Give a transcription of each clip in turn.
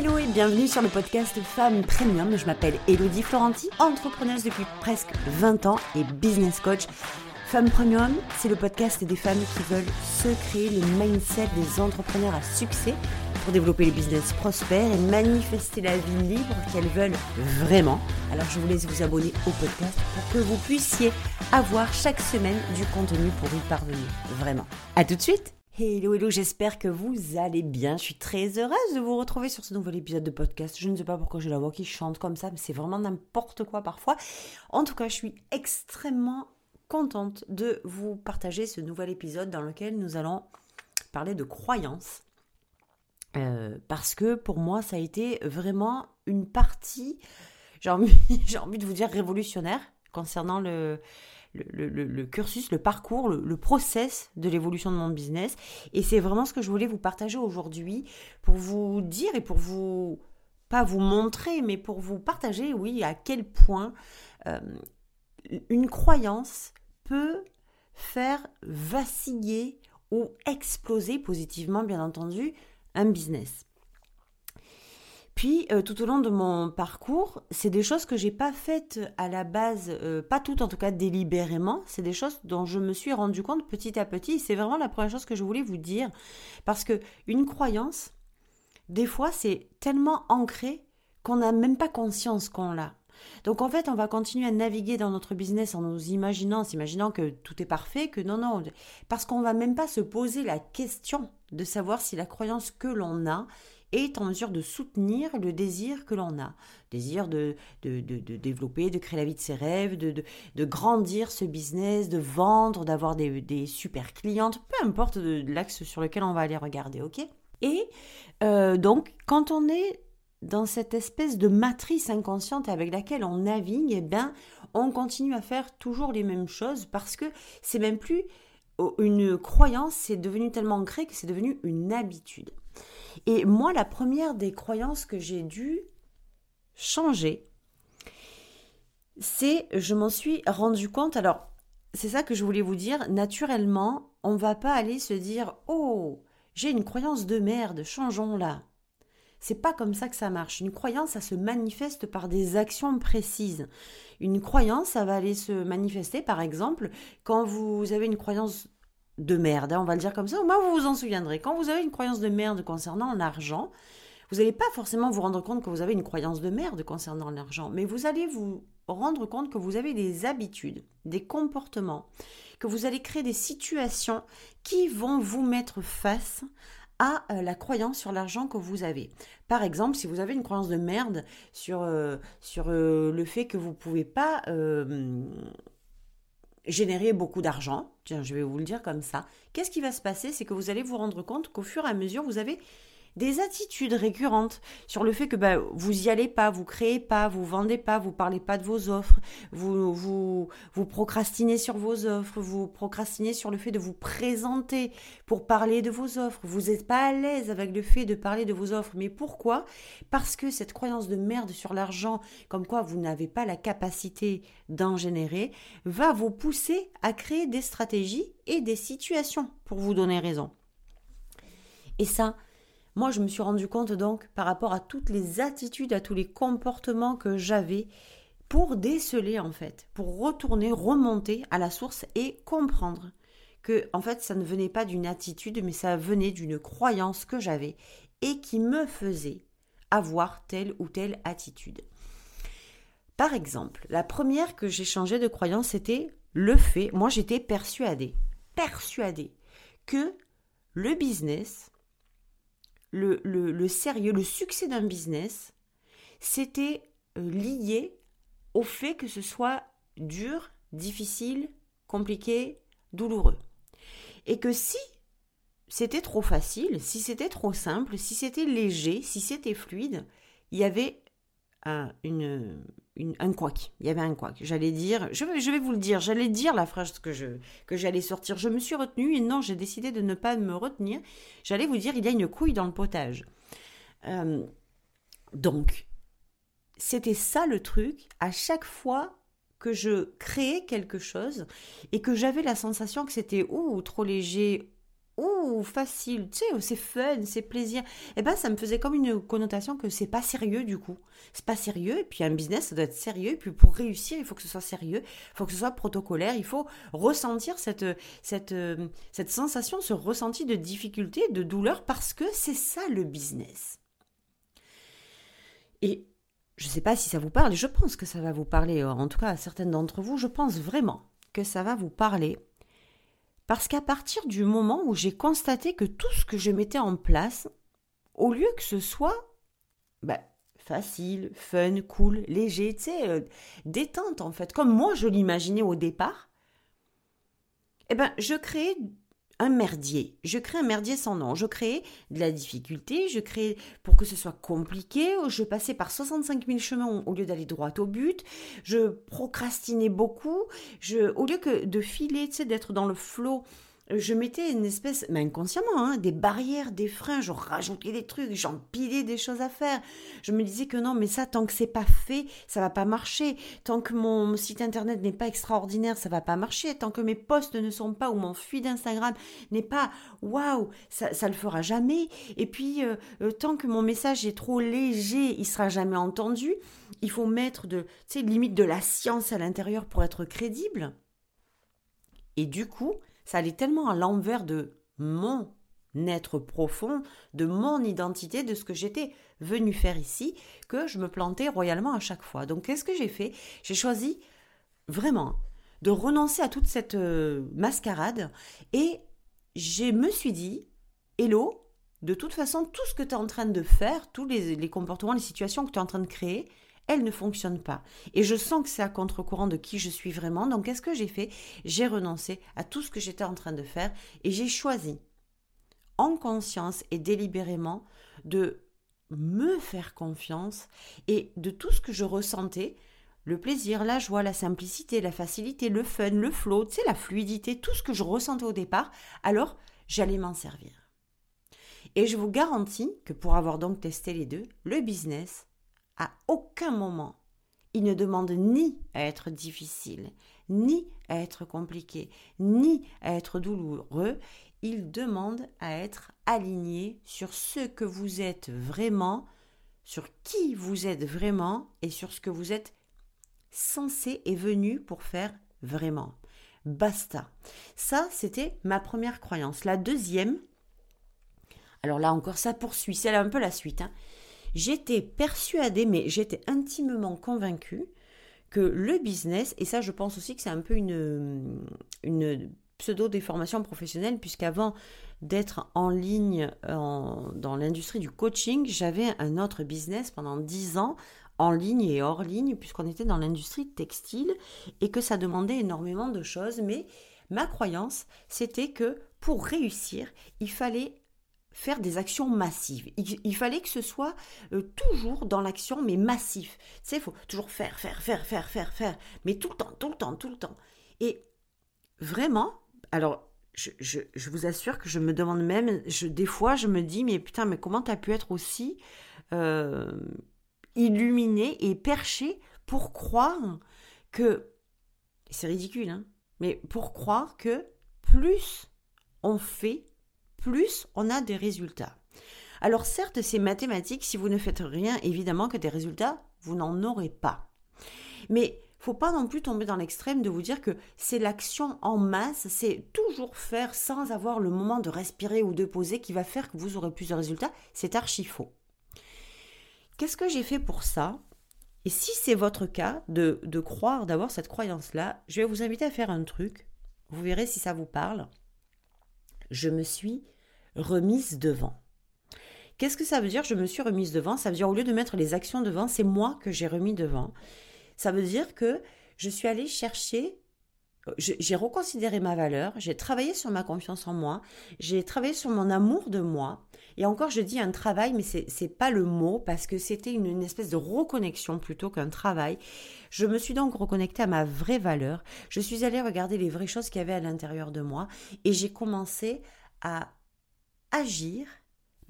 Hello et bienvenue sur le podcast Femmes Premium. Je m'appelle Elodie Florenti, entrepreneuse depuis presque 20 ans et business coach. Femme Premium, c'est le podcast des femmes qui veulent se créer le mindset des entrepreneurs à succès pour développer les business prospères et manifester la vie libre qu'elles veulent vraiment. Alors je vous laisse vous abonner au podcast pour que vous puissiez avoir chaque semaine du contenu pour y parvenir. Vraiment. À tout de suite Hello, hello, j'espère que vous allez bien. Je suis très heureuse de vous retrouver sur ce nouvel épisode de podcast. Je ne sais pas pourquoi j'ai la voix qui chante comme ça, mais c'est vraiment n'importe quoi parfois. En tout cas, je suis extrêmement contente de vous partager ce nouvel épisode dans lequel nous allons parler de croyances. Euh, parce que pour moi, ça a été vraiment une partie, j'ai envie, envie de vous dire révolutionnaire concernant le, le, cursus, le parcours, le, process de l'évolution de mon business. Et c'est vraiment ce que je voulais vous partager aujourd'hui pour vous dire et pour vous, pas vous montrer, mais pour vous partager, oui, à quel point euh, une croyance peut faire vaciller ou exploser positivement, bien entendu, un business. Puis, euh, tout au long de mon parcours, c'est des choses que j'ai pas faites à la base, euh, pas toutes en tout cas délibérément. C'est des choses dont je me suis rendu compte petit à petit. C'est vraiment la première chose que je voulais vous dire, parce que une croyance, des fois, c'est tellement ancré qu'on n'a même pas conscience qu'on l'a. Donc en fait, on va continuer à naviguer dans notre business en nous imaginant, s'imaginant que tout est parfait, que non, non, parce qu'on va même pas se poser la question de savoir si la croyance que l'on a est en mesure de soutenir le désir que l'on a. Désir de, de, de, développer, de créer la vie de ses rêves, de, grandir ce business, de vendre, d'avoir des, des, super clientes, peu importe l'axe sur lequel on va aller regarder, ok? Et euh, donc, quand on est dans cette espèce de matrice inconsciente avec laquelle on navigue, eh bien, on continue à faire toujours les mêmes choses parce que c'est même plus oh, une croyance, c'est devenu tellement ancré que c'est devenu une habitude. Et moi, la première des croyances que j'ai dû changer, c'est, je m'en suis rendu compte, alors, c'est ça que je voulais vous dire, naturellement, on va pas aller se dire, oh, j'ai une croyance de merde, changeons-la. C'est pas comme ça que ça marche. Une croyance, ça se manifeste par des actions précises. Une croyance, ça va aller se manifester, par exemple, quand vous avez une croyance de merde, hein, on va le dire comme ça, au moins vous vous en souviendrez. Quand vous avez une croyance de merde concernant l'argent, vous n'allez pas forcément vous rendre compte que vous avez une croyance de merde concernant l'argent, mais vous allez vous rendre compte que vous avez des habitudes, des comportements, que vous allez créer des situations qui vont vous mettre face à euh, la croyance sur l'argent que vous avez. Par exemple, si vous avez une croyance de merde sur, euh, sur euh, le fait que vous ne pouvez pas générer beaucoup d'argent, tiens, je vais vous le dire comme ça, qu'est-ce qui va se passer? C'est que vous allez vous rendre compte qu'au fur et à mesure, vous avez des attitudes récurrentes sur le fait que bah, vous y allez pas, vous créez pas, vous vendez pas, vous parlez pas de vos offres, vous, vous, vous procrastinez sur vos offres, vous procrastinez sur le fait de vous présenter pour parler de vos offres, vous n'êtes pas à l'aise avec le fait de parler de vos offres. Mais pourquoi? Parce que cette croyance de merde sur l'argent, comme quoi vous n'avez pas la capacité d'en générer, va vous pousser à créer des stratégies et des situations pour vous donner raison. Et ça, moi, je me suis rendu compte donc par rapport à toutes les attitudes, à tous les comportements que j'avais pour déceler en fait, pour retourner, remonter à la source et comprendre que en fait ça ne venait pas d'une attitude mais ça venait d'une croyance que j'avais et qui me faisait avoir telle ou telle attitude. Par exemple, la première que j'ai changé de croyance c'était le fait, moi j'étais persuadée, persuadée que le business le, sérieux, le succès d'un business, c'était euh, lié au fait que ce soit dur, difficile, compliqué, douloureux. Et que si c'était trop facile, si c'était trop simple, si c'était léger, si c'était fluide, il y avait un, une, un couac. Il y avait un couac. J'allais dire, je vais, je vais vous le dire, j'allais dire la phrase que je que j'allais sortir. Je me suis retenue et non, j'ai décidé de ne pas me retenir. J'allais vous dire, il y a une couille dans le potage. Euh, donc, c'était ça le truc. À chaque fois que je créais quelque chose et que j'avais la sensation que c'était ou trop léger oh facile, tu sais, c'est fun, c'est plaisir. Eh ben ça me faisait comme une connotation que c'est pas sérieux du coup. C'est pas sérieux et puis un business ça doit être sérieux et puis pour réussir, il faut que ce soit sérieux, il faut que ce soit protocolaire, il faut ressentir cette cette cette sensation, ce ressenti de difficulté, de douleur parce que c'est ça le business. Et je ne sais pas si ça vous parle, je pense que ça va vous parler, en tout cas à certaines d'entre vous, je pense vraiment que ça va vous parler parce qu'à partir du moment où j'ai constaté que tout ce que je mettais en place, au lieu que ce soit bah, facile, fun, cool, léger, tu euh, détente en fait, comme moi je l'imaginais au départ, eh ben, je créais un merdier. Je crée un merdier sans nom. Je crée de la difficulté, je crée pour que ce soit compliqué, je passais par 65 000 chemins au lieu d'aller droit au but, je procrastinais beaucoup, au lieu que de filer, tu sais, d'être dans le flot je mettais une espèce, mais inconsciemment, hein, des barrières, des freins, je rajoutais des trucs, j'empilais des choses à faire. Je me disais que non, mais ça, tant que c'est pas fait, ça va pas marcher. Tant que mon site internet n'est pas extraordinaire, ça va pas marcher. Tant que mes posts ne sont pas, ou mon feed d'Instagram n'est pas, waouh, ça, ça le fera jamais. Et puis, euh, euh, tant que mon message est trop léger, il sera jamais entendu. Il faut mettre de, tu limite de la science à l'intérieur pour être crédible. Et du coup, ça allait tellement à l'envers de mon être profond, de mon identité, de ce que j'étais venu faire ici, que je me plantais royalement à chaque fois. Donc qu'est-ce que j'ai fait? J'ai choisi vraiment de renoncer à toute cette euh, mascarade et je me suis dit, Hello, de toute façon, tout ce que tu es en train de faire, tous les, les comportements, les situations que tu es en train de créer, elle ne fonctionne pas. Et je sens que c'est à contre-courant de qui je suis vraiment. Donc qu'est-ce que j'ai fait? J'ai renoncé à tout ce que j'étais en train de faire et j'ai choisi, en conscience et délibérément, de me faire confiance et de tout ce que je ressentais, le plaisir, la joie, la simplicité, la facilité, le fun, le flow, tu la fluidité, tout ce que je ressentais au départ, alors j'allais m'en servir. Et je vous garantis que pour avoir donc testé les deux, le business, à aucun moment, il ne demande ni à être difficile, ni à être compliqué, ni à être douloureux. Il demande à être aligné sur ce que vous êtes vraiment, sur qui vous êtes vraiment et sur ce que vous êtes censé et venu pour faire vraiment. Basta. Ça, c'était ma première croyance. La deuxième, alors là encore, ça poursuit, c'est un peu la suite. Hein j'étais persuadée, mais j'étais intimement convaincue que le business, et ça je pense aussi que c'est un peu une, pseudo-déformation professionnelle, puisqu'avant d'être en ligne dans l'industrie du coaching, j'avais un autre business pendant dix ans en ligne et hors ligne, puisqu'on était dans l'industrie textile et que ça demandait énormément de choses. Mais ma croyance, c'était que pour réussir, il fallait faire des actions massives. Il, fallait que ce soit euh, toujours dans l'action, mais massif. Tu sais, faut toujours faire, faire, faire, faire, faire, faire, mais tout le temps, tout le temps, tout le temps. Et vraiment, alors, je, vous assure que je me demande même, je, des fois, je me dis, mais putain, mais comment tu as pu être aussi euh, illuminé et perché pour croire que, c'est ridicule, hein, mais pour croire que plus on fait, plus on a des résultats. Alors certes, c'est mathématique, si vous ne faites rien, évidemment que des résultats, vous n'en aurez pas. Mais faut pas non plus tomber dans l'extrême de vous dire que c'est l'action en masse, c'est toujours faire sans avoir le moment de respirer ou de poser qui va faire que vous aurez plus de résultats. C'est archi faux. Qu'est-ce que j'ai fait pour ça? Et si c'est votre cas de, de croire, d'avoir cette croyance-là, je vais vous inviter à faire un truc. Vous verrez si ça vous parle je me suis remise devant. Qu'est-ce que ça veut dire je me suis remise devant? Ça veut dire au lieu de mettre les actions devant, c'est moi que j'ai remis devant. Ça veut dire que je suis allée chercher j'ai reconsidéré ma valeur, j'ai travaillé sur ma confiance en moi, j'ai travaillé sur mon amour de moi. Et encore, je dis un travail, mais c'est n'est pas le mot parce que c'était une, une, espèce de reconnexion plutôt qu'un travail. Je me suis donc reconnectée à ma vraie valeur. Je suis allée regarder les vraies choses qu'il y avait à l'intérieur de moi et j'ai commencé à agir,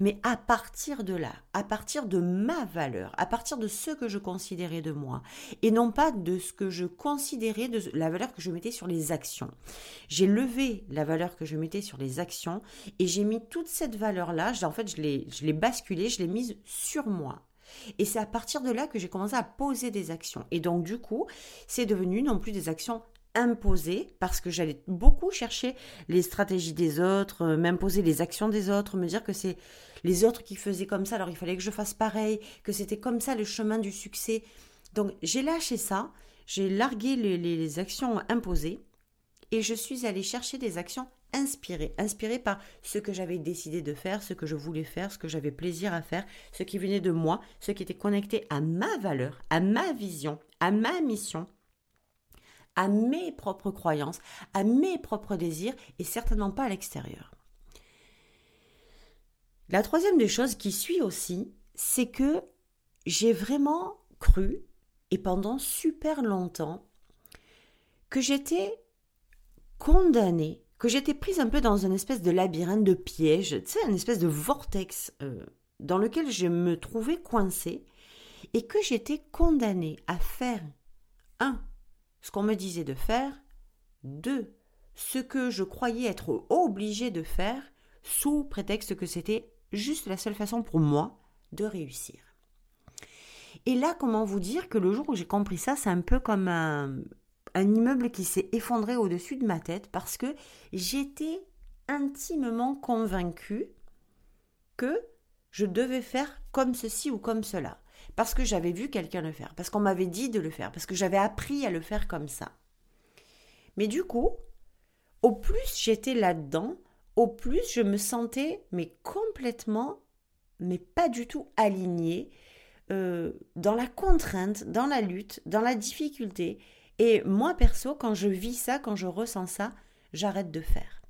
mais à partir de là, à partir de ma valeur, à partir de ce que je considérais de moi, et non pas de ce que je considérais de la valeur que je mettais sur les actions. J'ai levé la valeur que je mettais sur les actions et j'ai mis toute cette valeur-là, en fait je l'ai, je l'ai basculée, je l'ai mise sur moi. Et c'est à partir de là que j'ai commencé à poser des actions. Et donc du coup, c'est devenu non plus des actions imposer parce que j'allais beaucoup chercher les stratégies des autres, euh, m'imposer les actions des autres, me dire que c'est les autres qui faisaient comme ça, alors il fallait que je fasse pareil, que c'était comme ça le chemin du succès. Donc j'ai lâché ça, j'ai largué les, actions imposées et je suis allée chercher des actions inspirées, inspirées par ce que j'avais décidé de faire, ce que je voulais faire, ce que j'avais plaisir à faire, ce qui venait de moi, ce qui était connecté à ma valeur, à ma vision, à ma mission, à mes propres croyances, à mes propres désirs et certainement pas à l'extérieur. La troisième des choses qui suit aussi, c'est que j'ai vraiment cru, et pendant super longtemps, que j'étais condamnée, que j'étais prise un peu dans une espèce de labyrinthe de piège, tu sais, une espèce de vortex euh, dans lequel je me trouvais coincée, et que j'étais condamnée à faire un ce qu'on me disait de faire, deux, ce que je croyais être obligé de faire, sous prétexte que c'était juste la seule façon pour moi de réussir. Et là, comment vous dire que le jour où j'ai compris ça, c'est un peu comme un, un immeuble qui s'est effondré au-dessus de ma tête parce que j'étais intimement convaincue que je devais faire comme ceci ou comme cela parce que j'avais vu quelqu'un le faire, parce qu'on m'avait dit de le faire, parce que j'avais appris à le faire comme ça. Mais du coup, au plus j'étais là-dedans, au plus je me sentais mais complètement, mais pas du tout alignée euh, dans la contrainte, dans la lutte, dans la difficulté. Et moi perso, quand je vis ça, quand je ressens ça, j'arrête de faire.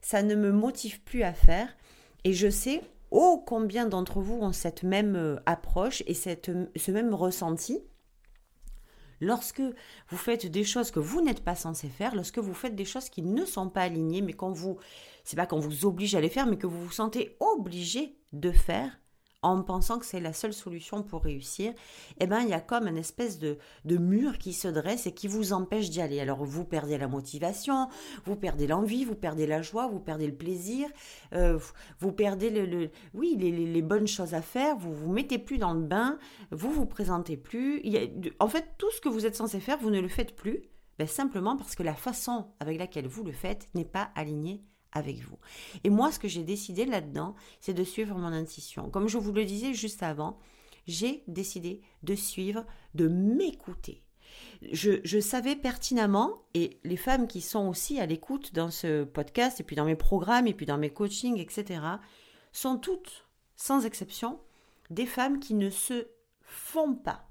Ça ne me motive plus à faire. Et je sais Oh, combien d'entre vous ont cette même euh, approche et cette, ce même ressenti? Lorsque vous faites des choses que vous n'êtes pas censé faire, lorsque vous faites des choses qui ne sont pas alignées, mais qu'on vous, c'est pas qu'on vous oblige à les faire, mais que vous vous sentez obligé de faire, en pensant que c'est la seule solution pour réussir, eh ben il y a comme une espèce de, mur qui se dresse et qui vous empêche d'y aller. Alors vous perdez la motivation, vous perdez l'envie, vous perdez la joie, vous perdez le plaisir, euh, vous perdez le, oui les, bonnes choses à faire, vous vous mettez plus dans le bain, vous vous présentez plus. En fait tout ce que vous êtes censé faire, vous ne le faites plus, ben, simplement parce que la façon avec laquelle vous le faites n'est pas alignée avec vous. Et moi, ce que j'ai décidé là-dedans, c'est de suivre mon intuition. Comme je vous le disais juste avant, j'ai décidé de suivre, de m'écouter. Je, savais pertinemment, et les femmes qui sont aussi à l'écoute dans ce podcast, et puis dans mes programmes, et puis dans mes coachings, etc., sont toutes, sans exception, des femmes qui ne se font pas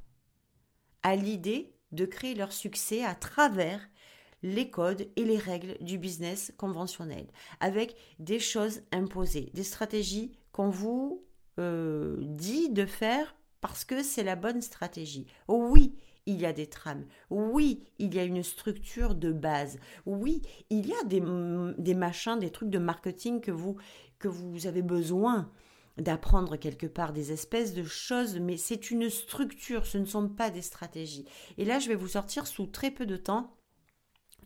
à l'idée de créer leur succès à travers les codes et les règles du business conventionnel, avec des choses imposées, des stratégies qu'on vous euh, dit de faire parce que c'est la bonne stratégie. Oui, il y a des trames. Oui, il y a une structure de base. Oui, il y a des, des machins, des trucs de marketing que vous, que vous avez besoin d'apprendre quelque part des espèces de choses, mais c'est une structure, ce ne sont pas des stratégies. Et là, je vais vous sortir sous très peu de temps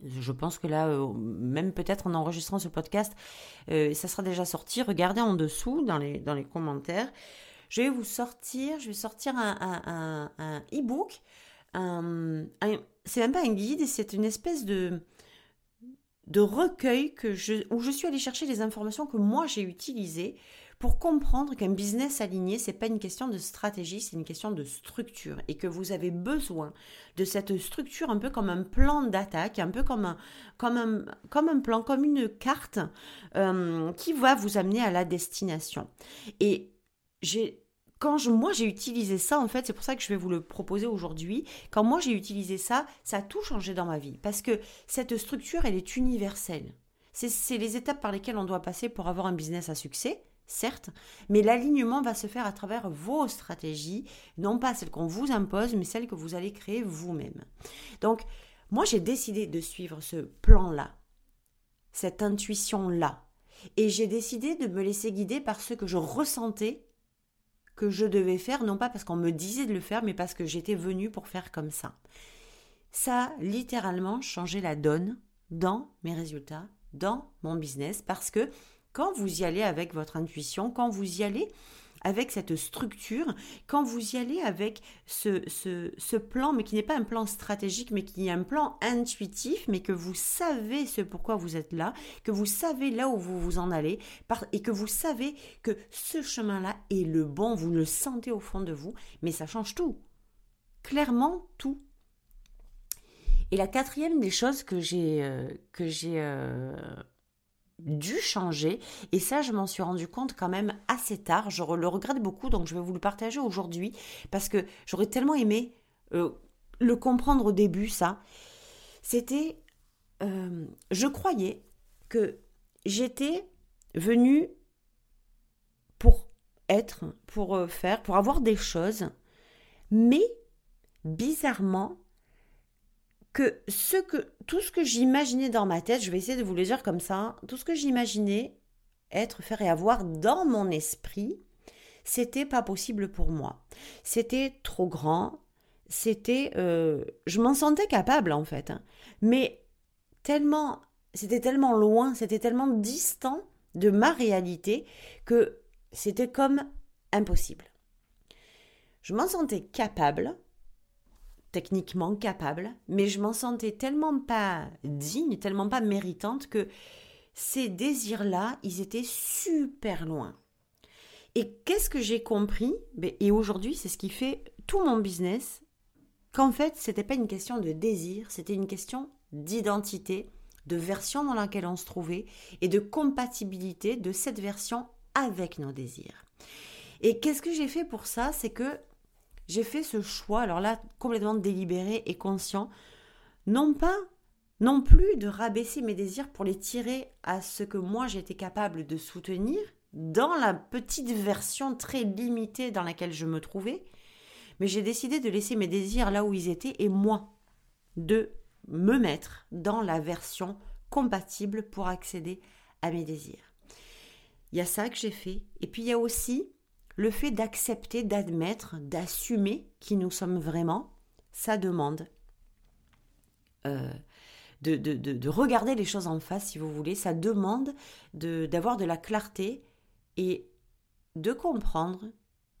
je pense que là, euh, même peut-être en enregistrant ce podcast, euh, ça sera déjà sorti. Regardez en dessous dans les, commentaires. Je vais vous sortir, je vais sortir un, e-book. c'est même pas un guide, c'est une espèce de, de recueil que je, où je suis allée chercher les informations que moi j'ai utilisées pour comprendre qu'un business aligné, c'est pas une question de stratégie, c'est une question de structure et que vous avez besoin de cette structure un peu comme un plan d'attaque, un peu comme un, comme un, comme un plan, comme une carte euh, qui va vous amener à la destination. Et j'ai quand je, moi j'ai utilisé ça, en fait, c'est pour ça que je vais vous le proposer aujourd'hui. Quand moi j'ai utilisé ça, ça a tout changé dans ma vie. Parce que cette structure, elle est universelle. C'est les étapes par lesquelles on doit passer pour avoir un business à succès certes, mais l'alignement va se faire à travers vos stratégies, non pas celles qu'on vous impose, mais celles que vous allez créer vous-même. Donc, moi, j'ai décidé de suivre ce plan-là, cette intuition-là. Et j'ai décidé de me laisser guider par ce que je ressentais que je devais faire, non pas parce qu'on me disait de le faire, mais parce que j'étais venue pour faire comme ça. Ça a littéralement changé la donne dans mes résultats, dans mon business, parce que quand vous y allez avec votre intuition, quand vous y allez avec cette structure, quand vous y allez avec ce, ce, plan, mais qui n'est pas un plan stratégique, mais qui est un plan intuitif, mais que vous savez ce pourquoi vous êtes là, que vous savez là où vous vous en allez, et que vous savez que ce chemin-là est le bon, vous le sentez au fond de vous, mais ça change tout. Clairement tout. Et la quatrième des choses que j'ai euh, que j'ai euh, dû changer. Et ça, je m'en suis rendu compte quand même assez tard. Je le regrette beaucoup, donc je vais vous le partager aujourd'hui parce que j'aurais tellement aimé euh, le comprendre au début, ça. C'était, euh, je croyais que j'étais venue pour être, pour euh, faire, pour avoir des choses, mais bizarrement, que ce que tout ce que j'imaginais dans ma tête, je vais essayer de vous le dire comme ça, tout ce que j'imaginais être, faire et avoir dans mon esprit, c'était pas possible pour moi. C'était trop grand, c'était, euh, je m'en sentais capable en fait, hein. mais tellement, c'était tellement loin, c'était tellement distant de ma réalité que c'était comme impossible. Je m'en sentais capable, techniquement capable, mais je m'en sentais tellement pas digne, tellement pas méritante que ces désirs-là, ils étaient super loin. Et qu'est-ce que j'ai compris? Ben, Et aujourd'hui, c'est ce qui fait tout mon business, qu'en fait, c'était pas une question de désir, c'était une question d'identité, de version dans laquelle on se trouvait et de compatibilité de cette version avec nos désirs. Et qu'est-ce que j'ai fait pour ça? C'est que j'ai fait ce choix, alors là, complètement délibéré et conscient, non pas, non plus de rabaisser mes désirs pour les tirer à ce que moi j'étais capable de soutenir dans la petite version très limitée dans laquelle je me trouvais, mais j'ai décidé de laisser mes désirs là où ils étaient et moi de me mettre dans la version compatible pour accéder à mes désirs. Il y a ça que j'ai fait. Et puis il y a aussi le fait d'accepter, d'admettre, d'assumer qui nous sommes vraiment, ça demande euh, de, de, regarder les choses en face, si vous voulez, ça demande d'avoir de, la clarté et de comprendre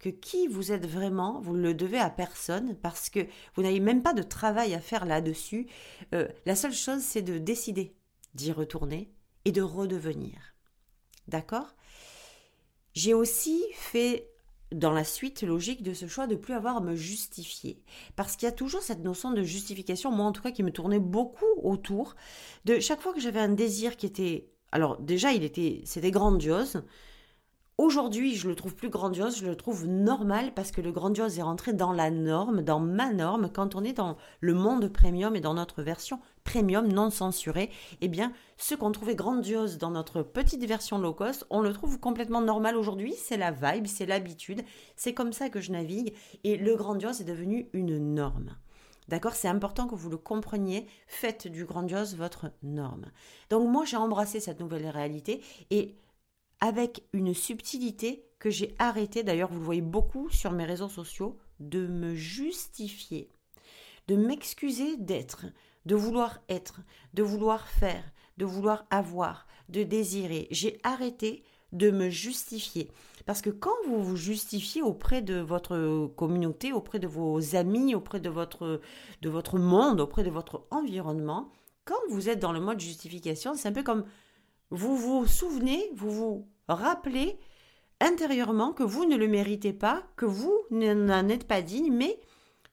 que qui vous êtes vraiment, vous ne le devez à personne parce que vous n'avez même pas de travail à faire là-dessus. Euh, la seule chose, c'est de décider d'y retourner et de redevenir. D'accord? J'ai aussi fait dans la suite logique de ce choix de plus avoir à me justifier. Parce qu'il y a toujours cette notion de justification, moi en tout cas, qui me tournait beaucoup autour de chaque fois que j'avais un désir qui était. Alors déjà, il était, c'était grandiose. Aujourd'hui, je le trouve plus grandiose, je le trouve normal parce que le grandiose est rentré dans la norme, dans ma norme. Quand on est dans le monde premium et dans notre version premium non censurée, eh bien, ce qu'on trouvait grandiose dans notre petite version low cost, on le trouve complètement normal aujourd'hui. C'est la vibe, c'est l'habitude. C'est comme ça que je navigue et le grandiose est devenu une norme. D'accord? C'est important que vous le compreniez. Faites du grandiose votre norme. Donc moi, j'ai embrassé cette nouvelle réalité et avec une subtilité que j'ai arrêté, d'ailleurs vous le voyez beaucoup sur mes réseaux sociaux, de me justifier, de m'excuser d'être, de vouloir être, de vouloir faire, de vouloir avoir, de désirer. J'ai arrêté de me justifier. Parce que quand vous vous justifiez auprès de votre communauté, auprès de vos amis, auprès de votre, de votre monde, auprès de votre environnement, quand vous êtes dans le mode justification, c'est un peu comme vous vous souvenez, vous vous rappelez intérieurement que vous ne le méritez pas, que vous n'en êtes pas digne, mais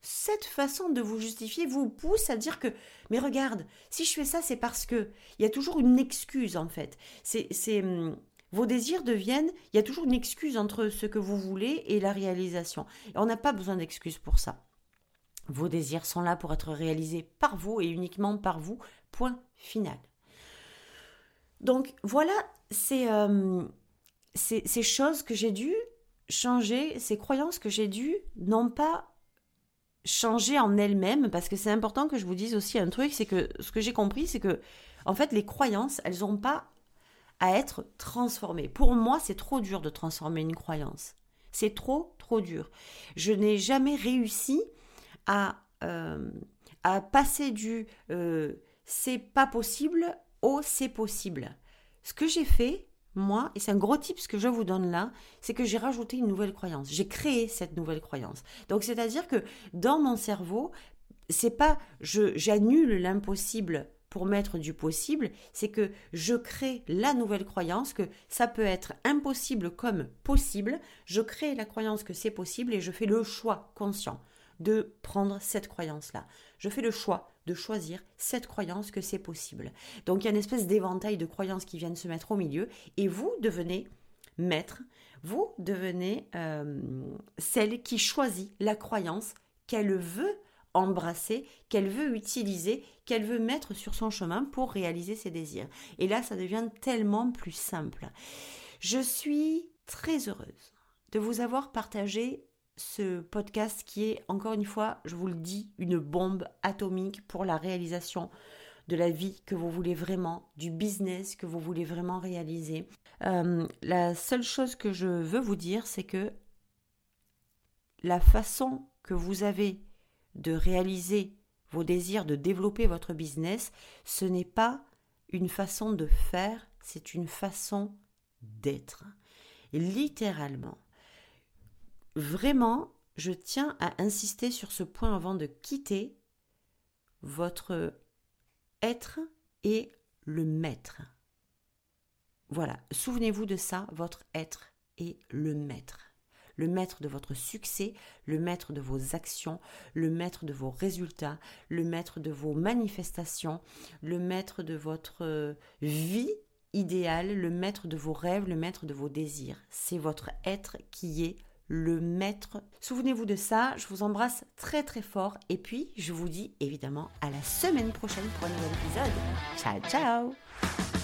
cette façon de vous justifier vous pousse à dire que mais regarde, si je fais ça, c'est parce que il y a toujours une excuse en fait. C'est hum, vos désirs deviennent, il y a toujours une excuse entre ce que vous voulez et la réalisation. On n'a pas besoin d'excuses pour ça. Vos désirs sont là pour être réalisés par vous et uniquement par vous. Point final. Donc voilà, c'est euh, ces choses que j'ai dû changer, ces croyances que j'ai dû non pas changer en elles-mêmes, parce que c'est important que je vous dise aussi un truc, c'est que ce que j'ai compris, c'est que en fait les croyances, elles n'ont pas à être transformé. Pour moi, c'est trop dur de transformer une croyance. C'est trop, trop dur. Je n'ai jamais réussi à, euh, à passer du euh, c'est pas possible au c'est possible. Ce que j'ai fait, moi, et c'est un gros tip ce que je vous donne là, c'est que j'ai rajouté une nouvelle croyance. J'ai créé cette nouvelle croyance. Donc c'est-à-dire que dans mon cerveau, c'est pas je j'annule l'impossible pour mettre du possible, c'est que je crée la nouvelle croyance que ça peut être impossible comme possible, je crée la croyance que c'est possible et je fais le choix conscient de prendre cette croyance-là. Je fais le choix choisir cette croyance que c'est possible. Donc il y a une espèce d'éventail de croyances qui viennent se mettre au milieu et vous devenez maître, vous devenez euh, celle qui choisit la croyance qu'elle veut embrasser, qu'elle veut utiliser, qu'elle veut mettre sur son chemin pour réaliser ses désirs. Et là, ça devient tellement plus simple. Je suis très heureuse de vous avoir partagé ce podcast qui est, encore une fois, je vous le dis, une bombe atomique pour la réalisation de la vie que vous voulez vraiment, du business que vous voulez vraiment réaliser. Euh, la seule chose que je veux vous dire, c'est que la façon que vous avez de réaliser vos désirs, de développer votre business, ce n'est pas une façon de faire, c'est une façon d'être. Littéralement. Vraiment, je tiens à insister sur ce point avant de quitter votre être et le maître. Voilà, souvenez-vous de ça, votre être et le maître le maître de votre succès, le maître de vos actions, le maître de vos résultats, le maître de vos manifestations, le maître de votre vie idéale, le maître de vos rêves, le maître de vos désirs. C'est votre être qui est le maître. Souvenez-vous de ça, je vous embrasse très très fort et puis je vous dis évidemment à la semaine prochaine pour un nouvel épisode. Ciao ciao